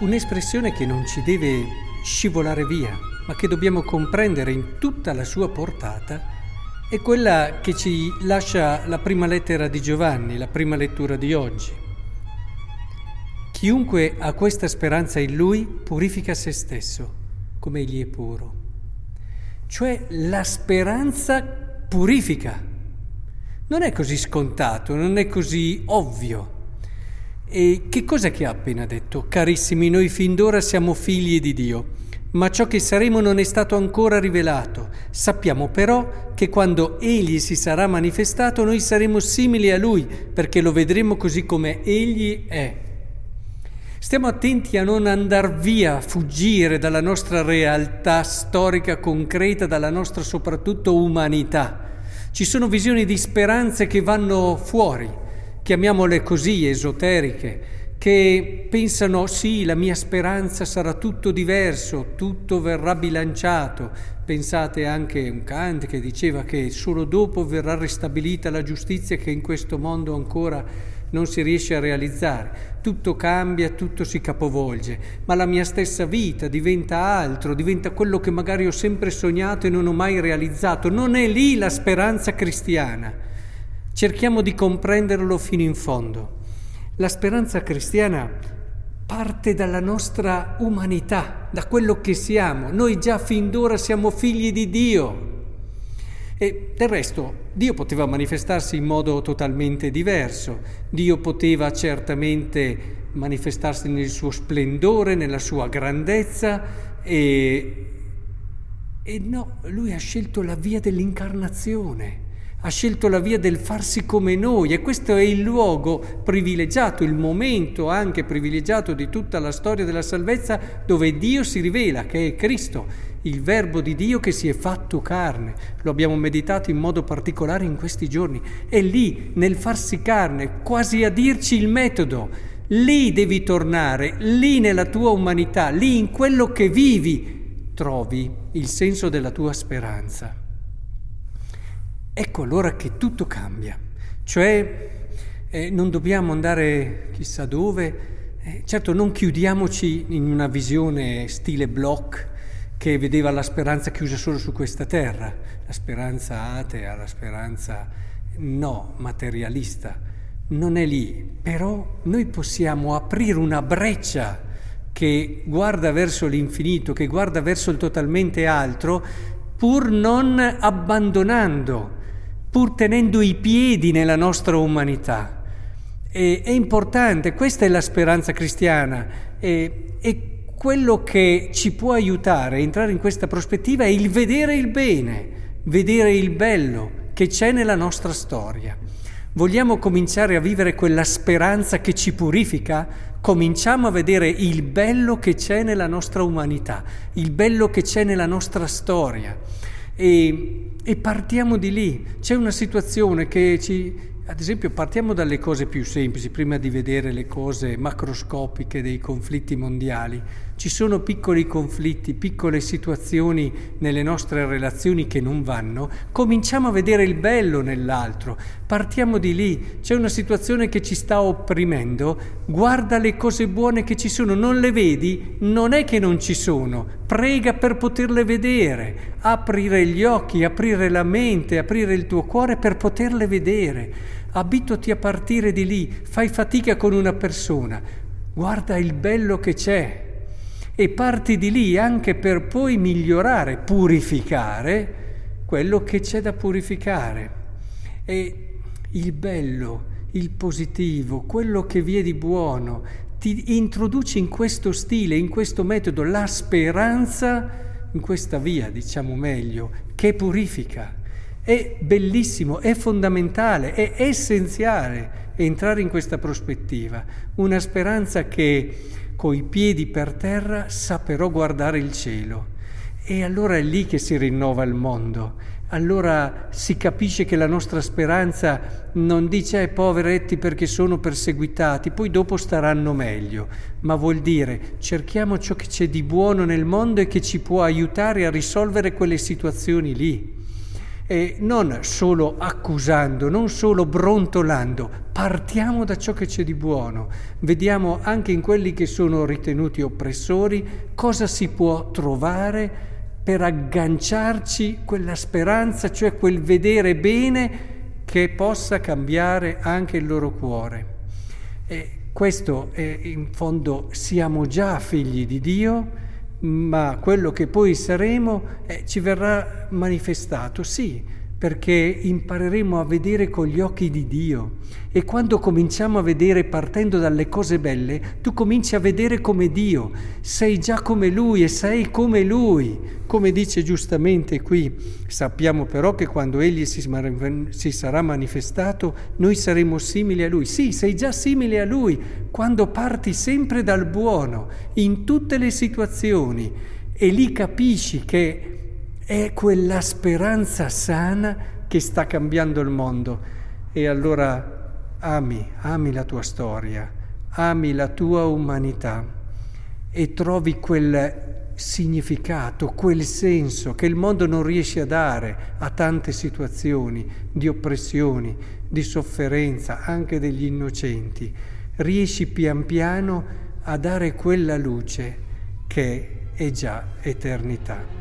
Un'espressione che non ci deve scivolare via, ma che dobbiamo comprendere in tutta la sua portata, è quella che ci lascia la prima lettera di Giovanni, la prima lettura di oggi. Chiunque ha questa speranza in lui purifica se stesso, come egli è puro. Cioè la speranza purifica. Non è così scontato, non è così ovvio. E che cos'è che ha appena detto? Carissimi, noi fin d'ora siamo figli di Dio, ma ciò che saremo non è stato ancora rivelato. Sappiamo però che quando Egli si sarà manifestato noi saremo simili a Lui, perché lo vedremo così come Egli è. Stiamo attenti a non andar via, fuggire dalla nostra realtà storica concreta, dalla nostra soprattutto umanità. Ci sono visioni di speranze che vanno fuori chiamiamole così, esoteriche, che pensano sì, la mia speranza sarà tutto diverso, tutto verrà bilanciato. Pensate anche a un Kant che diceva che solo dopo verrà ristabilita la giustizia che in questo mondo ancora non si riesce a realizzare. Tutto cambia, tutto si capovolge, ma la mia stessa vita diventa altro, diventa quello che magari ho sempre sognato e non ho mai realizzato. Non è lì la speranza cristiana. Cerchiamo di comprenderlo fino in fondo. La speranza cristiana parte dalla nostra umanità, da quello che siamo. Noi già fin d'ora siamo figli di Dio. E del resto Dio poteva manifestarsi in modo totalmente diverso. Dio poteva certamente manifestarsi nel suo splendore, nella sua grandezza e, e no, lui ha scelto la via dell'incarnazione ha scelto la via del farsi come noi e questo è il luogo privilegiato, il momento anche privilegiato di tutta la storia della salvezza dove Dio si rivela, che è Cristo, il Verbo di Dio che si è fatto carne. Lo abbiamo meditato in modo particolare in questi giorni. È lì, nel farsi carne, quasi a dirci il metodo. Lì devi tornare, lì nella tua umanità, lì in quello che vivi, trovi il senso della tua speranza. Ecco allora che tutto cambia, cioè eh, non dobbiamo andare chissà dove, eh, certo non chiudiamoci in una visione stile Bloch che vedeva la speranza chiusa solo su questa terra, la speranza atea, la speranza no, materialista, non è lì, però noi possiamo aprire una breccia che guarda verso l'infinito, che guarda verso il totalmente altro, pur non abbandonando pur tenendo i piedi nella nostra umanità. E, è importante, questa è la speranza cristiana e, e quello che ci può aiutare a entrare in questa prospettiva è il vedere il bene, vedere il bello che c'è nella nostra storia. Vogliamo cominciare a vivere quella speranza che ci purifica? Cominciamo a vedere il bello che c'è nella nostra umanità, il bello che c'è nella nostra storia. E, e partiamo di lì. C'è una situazione che ci, ad esempio, partiamo dalle cose più semplici, prima di vedere le cose macroscopiche dei conflitti mondiali. Ci sono piccoli conflitti, piccole situazioni nelle nostre relazioni che non vanno, cominciamo a vedere il bello nell'altro, partiamo di lì, c'è una situazione che ci sta opprimendo, guarda le cose buone che ci sono, non le vedi? Non è che non ci sono, prega per poterle vedere, aprire gli occhi, aprire la mente, aprire il tuo cuore per poterle vedere. Abituati a partire di lì, fai fatica con una persona, guarda il bello che c'è e parti di lì anche per poi migliorare, purificare quello che c'è da purificare. E il bello, il positivo, quello che vi è di buono, ti introduci in questo stile, in questo metodo, la speranza in questa via, diciamo meglio, che purifica. È bellissimo, è fondamentale, è essenziale entrare in questa prospettiva, una speranza che coi piedi per terra sa però guardare il cielo. E allora è lì che si rinnova il mondo. Allora si capisce che la nostra speranza non dice ai poveretti perché sono perseguitati, poi dopo staranno meglio, ma vuol dire cerchiamo ciò che c'è di buono nel mondo e che ci può aiutare a risolvere quelle situazioni lì. E non solo accusando, non solo brontolando, partiamo da ciò che c'è di buono, vediamo anche in quelli che sono ritenuti oppressori cosa si può trovare per agganciarci quella speranza, cioè quel vedere bene che possa cambiare anche il loro cuore. E questo è in fondo siamo già figli di Dio, ma quello che poi saremo eh, ci verrà manifestato, sì, perché impareremo a vedere con gli occhi di Dio e quando cominciamo a vedere partendo dalle cose belle, tu cominci a vedere come Dio, sei già come Lui e sei come Lui, come dice giustamente qui. Sappiamo però che quando Egli si, si sarà manifestato, noi saremo simili a Lui. Sì, sei già simile a Lui quando parti sempre dal buono, in tutte le situazioni, e lì capisci che è quella speranza sana che sta cambiando il mondo. E allora ami, ami la tua storia, ami la tua umanità e trovi quel significato, quel senso che il mondo non riesce a dare a tante situazioni di oppressioni, di sofferenza, anche degli innocenti. Riesci pian piano a dare quella luce che è già eternità.